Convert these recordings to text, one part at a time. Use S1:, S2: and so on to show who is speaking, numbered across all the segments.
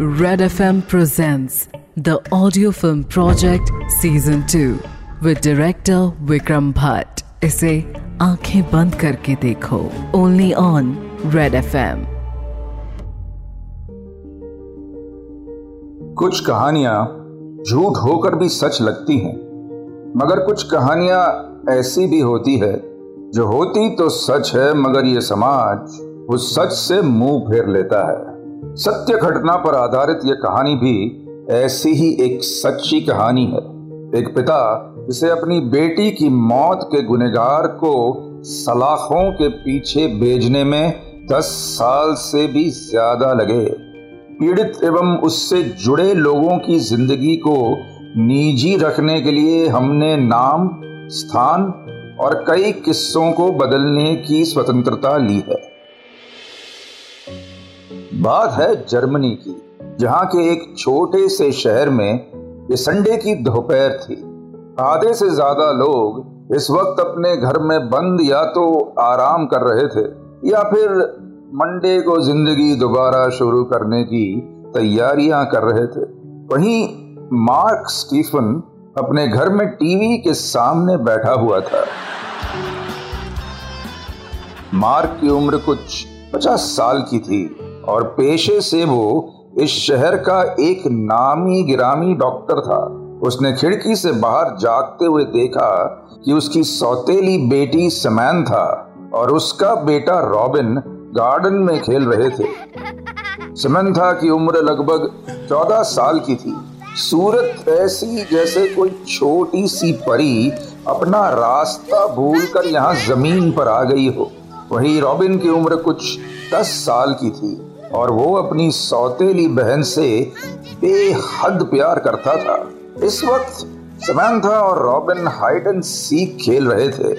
S1: Red FM presents the audio film project season 2 with director Vikram Bhatt. इसे आँखें बंद करके देखो। ओनली ऑन रेड एफएम
S2: कुछ कहानियाँ झूठ होकर भी सच लगती हैं, मगर कुछ कहानियाँ ऐसी भी होती है, जो होती तो सच है, मगर ये समाज उस सच से मुँह फेर लेता है। सत्य घटना पर आधारित यह कहानी भी ऐसी ही एक सच्ची कहानी है। एक पिता जिसे अपनी बेटी की मौत के गुनेगार को सलाखों के पीछे भेजने में दस साल से भी ज़्यादा लगे। पीड़ित एवं उससे जुड़े लोगों की ज़िंदगी को निजी रखने के लिए हमने नाम, स्थान और कई किस्सों को बदलने की स्वतंत्रता ली है। बात है जर्मनी की, जहाँ के एक छोटे से शहर में ये संडे की दोपहर थी। आधे से ज़्यादा लोग इस वक्त अपने घर में बंद या तो आराम कर रहे थे, या फिर मंडे को ज़िंदगी दोबारा शुरू करने की तैयारियाँ कर रहे थे। वहीं मार्क स्टीफन अपने घर में टीवी के सामने बैठा हुआ था। मार्क की उम्र कुछ पचास साल की थी। और पेशे से वो इस शहर का एक नामी गिरामी डॉक्टर था। उसने खिड़की से बाहर जागते हुए देखा कि उसकी सौतेली बेटी समान था और उसका बेटा रॉबिन गार्डन में खेल रहे थे। समंथा की उम्र लगभग चौदह साल की थी। सूरत ऐसी जैसे कोई छोटी सी परी अपना रास्ता भूलकर यहाँ ज़मीन पर आ गई हो। वही रॉबिन की उम्र कुछ दस साल की थी। और वो अपनी सौतेली बहन से बेहद प्यार करता था। इस वक्त समंथा और रॉबिन हाइड एंड सीख खेल रहे थे।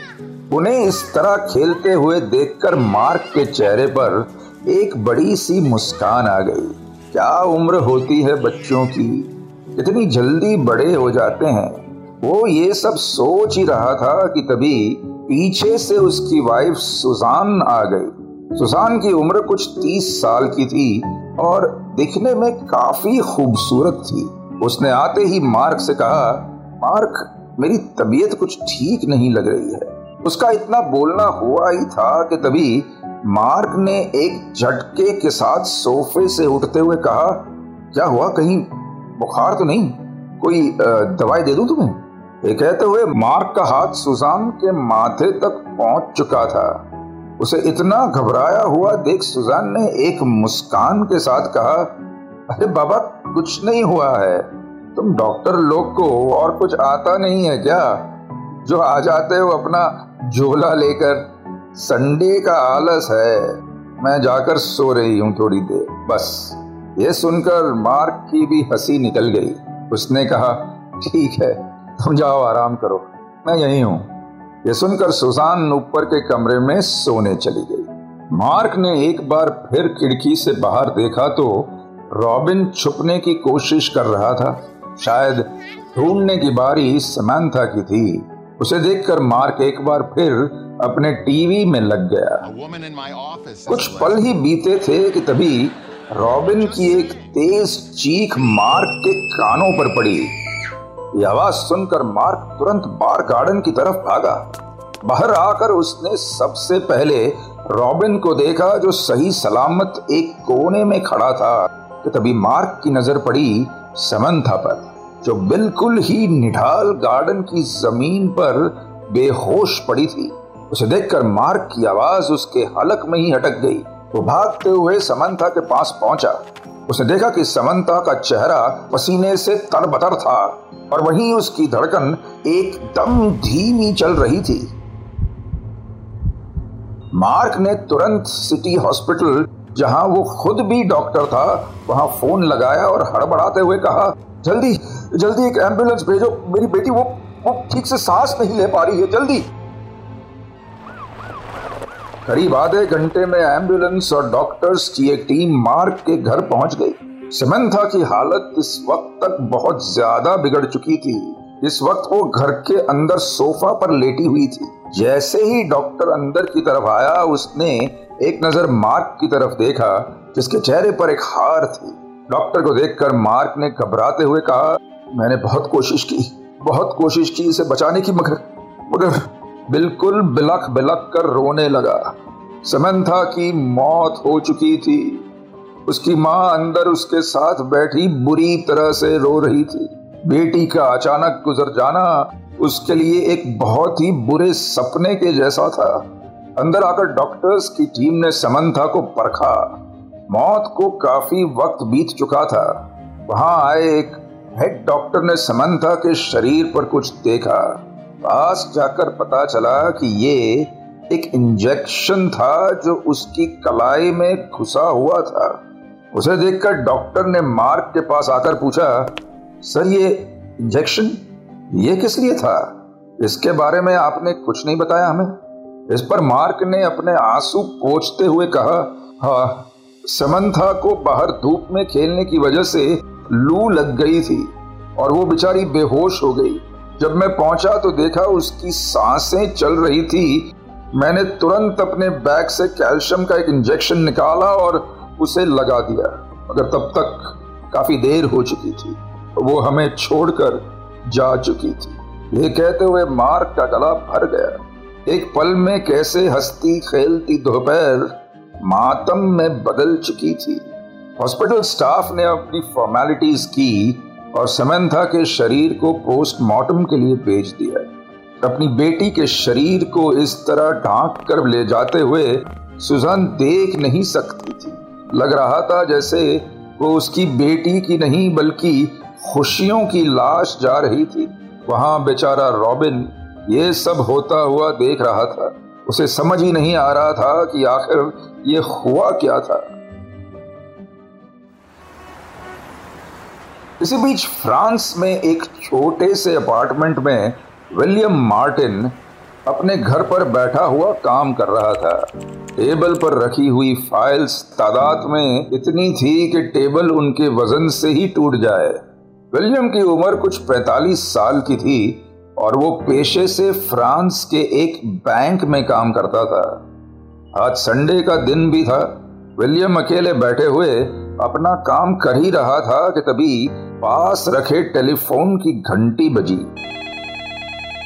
S2: उन्हें इस तरह खेलते हुए देखकर मार्क के चेहरे पर एक बड़ी सी मुस्कान आ गई। क्या उम्र होती है बच्चों की? इतनी जल्दी बड़े हो जाते हैं। वो ये सब सोच ही रहा था कि तभी पीछे से उसकी वाइफ सुजान आ गई। सुसान की उम्र कुछ तीस साल की थी और दिखने में काफ़ी खूबसूरत थी। उसने आते ही मार्क से कहा, मार्क, मेरी तबीयत कुछ ठीक नहीं लग रही है। उसका इतना बोलना हुआ ही था कि तभी मार्क ने एक झटके के साथ सोफे से उठते हुए कहा, क्या हुआ? कहीं बुखार तो नहीं? कोई दवाई दे दूँ तुम्हें? ये कहते हुए मार्क का हाथ सुजान के माथे तक पहुँच चुका था। उसे इतना घबराया हुआ देख सुजान ने एक मुस्कान के साथ कहा, अरे बाबा, कुछ नहीं हुआ है। तुम डॉक्टर लोग को और कुछ आता नहीं है क्या? जो आ जाते हो अपना झोला लेकर, संडे का आलस है। मैं जाकर सो रही हूँ थोड़ी देर, बस। ये सुनकर मार्क की भी हँसी निकल गई। उसने कहा, ठीक है, तुम जाओ, आराम करो। मैं यही हूँ। ये सुनकर सुजान ऊपर के कमरे में सोने चली गई। मार्क ने एक बार फिर खिड़की से बाहर देखा तो रॉबिन छुपने की कोशिश कर रहा था। शायद ढूँढने की बारी समंथा की थी। उसे देखकर मार्क एक बार फिर अपने टीवी में लग गया। कुछ पल ही बीते थे कि तभी रॉबिन की एक तेज चीख मार्क के कानों पर पड़ी। ये आवाज़ सुनकर मार्क तुरंत बार गार्डन की तरफ़ भागा। बाहर आकर उसने सबसे पहले रॉबिन को देखा जो सही सलामत एक कोने में खड़ा था, कि तभी मार्क की नज़र पड़ी समंथा पर, जो बिल्कुल ही निढाल गार्डन की ज़मीन पर बेहोश पड़ी थी। उसे देखकर मार्क की आवाज़ उसके हलक में ही अटक गई। वो भागते हुए समंथा के पास पहुँचा। उसने देखा कि समंता का चेहरा पसीने से तरबतर था और वहीं उसकी धड़कन एकदम धीमी चल रही थी। मार्क ने तुरंत सिटी हॉस्पिटल, जहाँ वो खुद भी डॉक्टर था, वहाँ फ़ोन लगाया और हड़बड़ाते हुए कहा, जल्दी जल्दी एक एंबुलेंस भेजो, मेरी बेटी वो वो ठीक से सांस नहीं ले पा रही है, जल्दी। करीब आधे घंटे में एंबुलेंस और डॉक्टर्स की एक टीम मार्क के घर पहुँच गई। समंथा की हालत इस वक्त तक बहुत ज़्यादा बिगड़ चुकी थी। इस वक्त वो घर के अंदर सोफा पर लेटी हुई थी। जैसे ही डॉक्टर अंदर की तरफ़ आया, उसने एक नज़र मार्क की तरफ़ देखा, जिसके चेहरे पर एक हार थी। डॉक्टर को देखकर मार्क ने घबराते हुए कहा, मैंने बहुत कोशिश की, बहुत कोशिश की इसे बचाने की, मगर मगर बिल्कुल बिलख बिलख कर रोने लगा। समंथा की मौत हो चुकी थी। उसकी माँ अंदर उसके साथ बैठी बुरी तरह से रो रही थी। बेटी का अचानक गुजर जाना उसके लिए एक बहुत ही बुरे सपने के जैसा था। अंदर आकर डॉक्टर्स की टीम ने समंथा को परखा। मौत को काफ़ी वक्त बीत चुका था। वहाँ आए एक हेड डॉक्टर ने समंथा के शरीर पर कुछ देखा। पास जाकर पता चला कि ये एक इंजेक्शन था जो उसकी कलाई में घुसा हुआ था। उसे देखकर डॉक्टर ने मार्क के पास आकर पूछा, सर, ये इंजेक्शन, ये किस लिए था? इसके बारे में आपने कुछ नहीं बताया हमें? इस पर मार्क ने अपने आँसू पोछते हुए कहा हाँ समंथा को बाहर धूप में खेलने की वजह से लू लग गई थी और वो बेचारी बेहोश हो गई। जब मैं पहुँचा तो देखा उसकी साँसें चल रही थी। मैंने तुरंत अपने बैग से कैल्शियम का एक इंजेक्शन निकाला और उसे लगा दिया। मगर तब तक काफ़ी देर हो चुकी थी। वो हमें छोड़कर जा चुकी थी। ये कहते हुए मार्क का गला भर गया। एक पल में कैसे हंसती खेलती दोपहर मातम में बदल चुकी थी। हॉस्पिटल स्टाफ ने अपनी फॉर्मेलिटीज की और समंथा के शरीर को पोस्टमार्टम के लिए भेज दिया। अपनी बेटी के शरीर को इस तरह ढांक कर ले जाते हुए सुजान देख नहीं सकती थी। लग रहा था जैसे वो उसकी बेटी की नहीं, बल्कि खुशियों की लाश जा रही थी। वहाँ बेचारा रॉबिन ये सब होता हुआ देख रहा था। उसे समझ ही नहीं आ रहा था कि आखिर ये हुआ क्या था। इसी बीच फ्रांस में एक छोटे से अपार्टमेंट में विलियम मार्टिन अपने घर पर बैठा हुआ काम कर रहा था। टेबल पर रखी हुई फाइल्स तादाद में इतनी थी कि टेबल उनके वज़न से ही टूट जाए। विलियम की उम्र कुछ 45 साल की थी और वो पेशे से फ्रांस के एक बैंक में काम करता था। आज संडे का दिन भी था। विलियम अकेले बैठे हुए अपना काम कर ही रहा था कि तभी पास रखे टेलीफोन की घंटी बजी।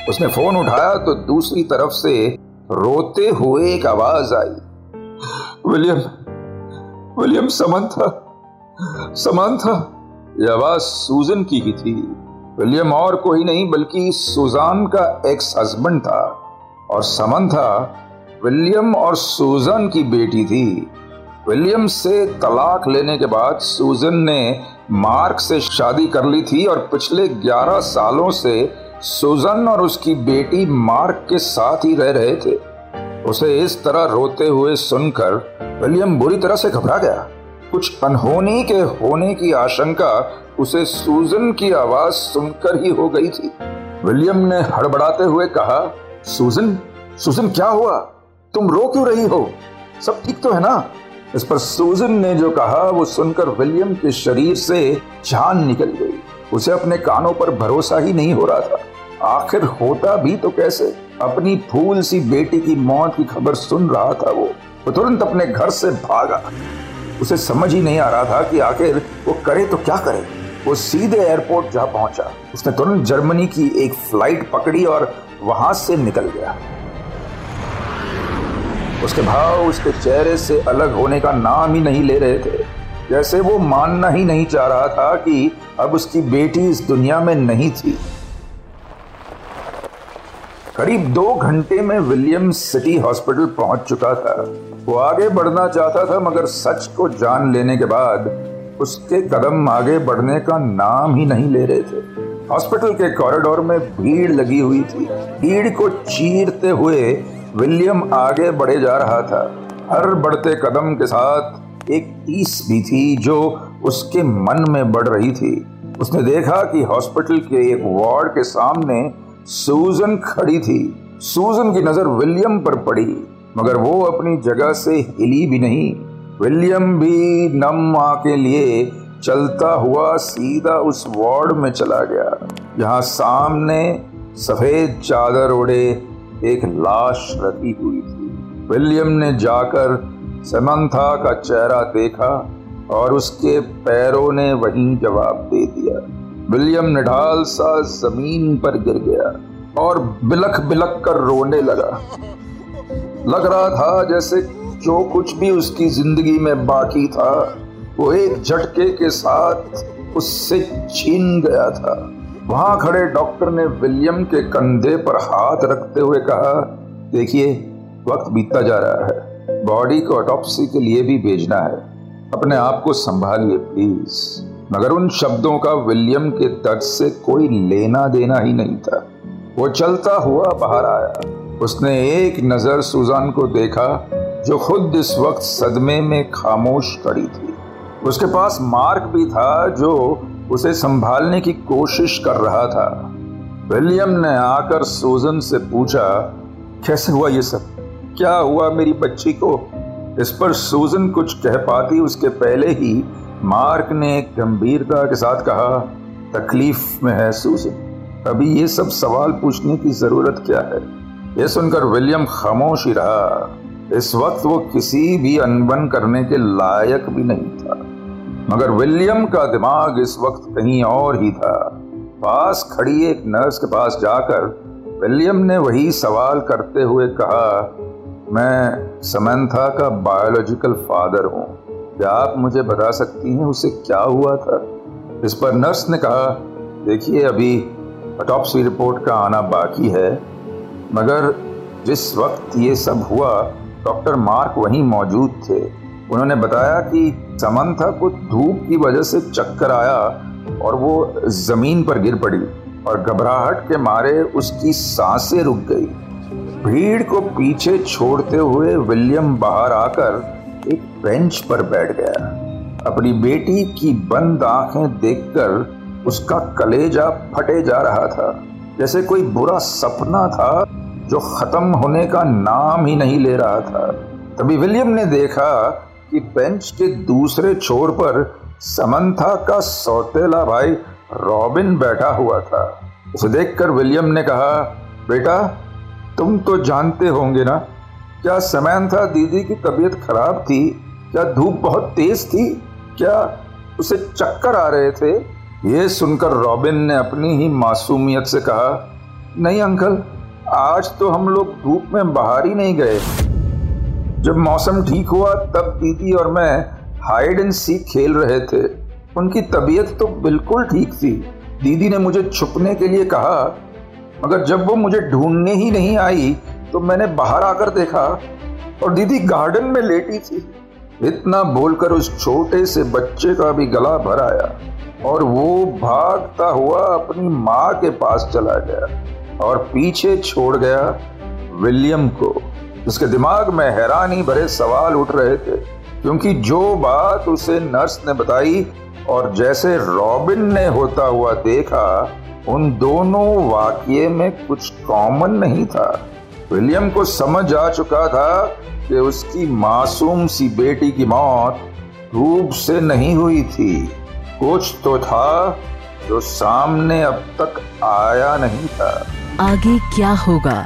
S2: उसने फ़ोन उठाया तो दूसरी तरफ़ से रोते हुए एक आवाज़ आई। विलियम विलियम, समन था, समान था। यह आवाज़ सूजन की ही थी। विलियम और कोई नहीं, बल्कि सुजान का एक्स हस्बैंड था। और समन था, विलियम और सुजन की बेटी थी। विलियम से तलाक लेने के बाद सूजन ने मार्क से शादी कर ली थी और पिछले 11 सालों से सुजन और उसकी बेटी मार्क के साथ ही रह रहे थे। उसे इस तरह रोते हुए सुनकर विलियम बुरी तरह से घबरा गया। कुछ अनहोनी के होने की आशंका उसे सूजन की आवाज़ सुनकर ही हो गई थी। विलियम ने हड़बड़ाते हुए कहा, सूजन सूजन क्या हुआ? तुम रो क्यों रही हो? सब ठीक तो है ना? इस पर सूजन ने जो कहा, वो सुनकर विलियम के शरीर से जान निकल गई। उसे अपने कानों पर भरोसा ही नहीं हो रहा था। आखिर होता भी तो कैसे? अपनी फूल सी बेटी की मौत की खबर सुन रहा था वो। वो तुरंत अपने घर से भागा। उसे समझ ही नहीं आ रहा था कि आखिर वो करे तो क्या करे। वो सीधे एयरपोर्ट जा पहुँचा। उसने तुरंत जर्मनी की एक फ़्लाइट पकड़ी और वहाँ से निकल गया। उसके भाव उसके चेहरे से अलग होने का नाम ही नहीं ले रहे थे। जैसे वो मानना ही नहीं चाह रहा था कि अब उसकी बेटी इस दुनिया में नहीं थी। करीब दो घंटे में विलियम सिटी हॉस्पिटल पहुँच चुका था। वो आगे बढ़ना चाहता था, मगर सच को जान लेने के बाद उसके कदम आगे बढ़ने का नाम ही नहीं ले रहे थे। हॉस्पिटल के कॉरिडोर में भीड़ लगी हुई थी। भीड़ को चीरते हुए विलियम आगे बढ़े जा रहा था। हर बढ़ते कदम के साथ एक टीस भी थी जो उसके मन में बढ़ रही थी। उसने देखा कि हॉस्पिटल के एक वार्ड के सामने सूजन खड़ी थी। सूजन की नज़र विलियम पर पड़ी, मगर वो अपनी जगह से हिली भी नहीं। विलियम भी नम माँ के लिए चलता हुआ सीधा उस वार्ड में चला गया, जहाँ सामने सफ़ेद चादर ओढ़े एक लाश रखी हुई थी। विलियम ने जाकर समंथा का चेहरा देखा और उसके पैरों ने वही जवाब दे दिया। विलियम निढाल सा ज़मीन पर गिर गया और बिलख बिलख कर रोने लगा। लग रहा था जैसे जो कुछ भी उसकी ज़िंदगी में बाकी था, वो एक झटके के साथ उससे छीन गया था। वहाँ खड़े डॉक्टर ने विलियम के कंधे पर हाथ रखते हुए कहा, देखिए, वक्त बीतता जा रहा है। बॉडी को ऑटोप्सी के लिए भी भेजना है। अपने आप को संभालिए प्लीज़ मगर उन शब्दों का विलियम के दर्द से कोई लेना देना ही नहीं था। वो चलता हुआ बाहर आया। उसने एक नज़र सुजान को देखा, जो खुद इस वक्त सदमे में खामोश खड़ी थी। उसके पास मार्क भी था, जो उसे संभालने की कोशिश कर रहा था। विलियम ने आकर सूजन से पूछा, कैसे हुआ ये सब? क्या हुआ मेरी बच्ची को? इस पर सूजन कुछ कह पाती, उसके पहले ही मार्क ने गंभीरता के साथ कहा, तकलीफ़ में है सूजन। अभी ये सब सवाल पूछने की ज़रूरत क्या है? यह सुनकर विलियम खामोश ही रहा। इस वक्त वो किसी भी अनबन करने के लायक भी नहीं था। मगर विलियम का दिमाग इस वक्त कहीं और ही था। पास खड़ी एक नर्स के पास जाकर विलियम ने वही सवाल करते हुए कहा, मैं समंथा का बायोलॉजिकल फादर हूँ। क्या आप मुझे बता सकती हैं उसे क्या हुआ था? इस पर नर्स ने कहा, देखिए, अभी ऑटोप्सी रिपोर्ट का आना बाकी है, मगर जिस वक्त ये सब हुआ डॉक्टर मार्क वहीं मौजूद थे। उन्होंने बताया कि समंथा को धूप की वजह से चक्कर आया और वो ज़मीन पर गिर पड़ी और घबराहट के मारे उसकी साँसें रुक गई। भीड़ को पीछे छोड़ते हुए विलियम बाहर आकर एक बेंच पर बैठ गया। अपनी बेटी की बंद आँखें देखकर उसका कलेजा फटे जा रहा था, जैसे कोई बुरा सपना था जो खत्म होने का नाम ही नहीं ले रहा था। तभी विलियम ने देखा कि बेंच के दूसरे छोर पर समंथा का सौतेला भाई रॉबिन बैठा हुआ था। उसे देखकर विलियम ने कहा, बेटा, तुम तो जानते होंगे ना, क्या समंथा दीदी की तबीयत खराब थी? क्या धूप बहुत तेज थी? क्या उसे चक्कर आ रहे थे? ये सुनकर रॉबिन ने अपनी ही मासूमियत से कहा, नहीं अंकल, आज तो हम लोग धूप में बाहर ही नहीं गए। जब मौसम ठीक हुआ, तब दीदी और मैं हाइड एंड सीख खेल रहे थे। उनकी तबीयत तो बिल्कुल ठीक थी। दीदी ने मुझे छुपने के लिए कहा, मगर जब वो मुझे ढूँढने ही नहीं आई तो मैंने बाहर आकर देखा और दीदी गार्डन में लेटी थी। इतना बोलकर उस छोटे से बच्चे का भी गला भर आया और वो भागता हुआ अपनी माँ के पास चला गया और पीछे छोड़ गया विलियम को। उसके दिमाग में हैरानी भरे सवाल उठ रहे थे, क्योंकि जो बात उसे नर्स ने बताई और जैसे रॉबिन ने होता हुआ देखा, उन दोनों वाक्य में कुछ कॉमन नहीं था। विलियम को समझ आ चुका था कि उसकी मासूम सी बेटी की मौत धूप से नहीं हुई थी। कुछ तो था जो सामने अब तक आया नहीं था।
S1: आगे क्या होगा?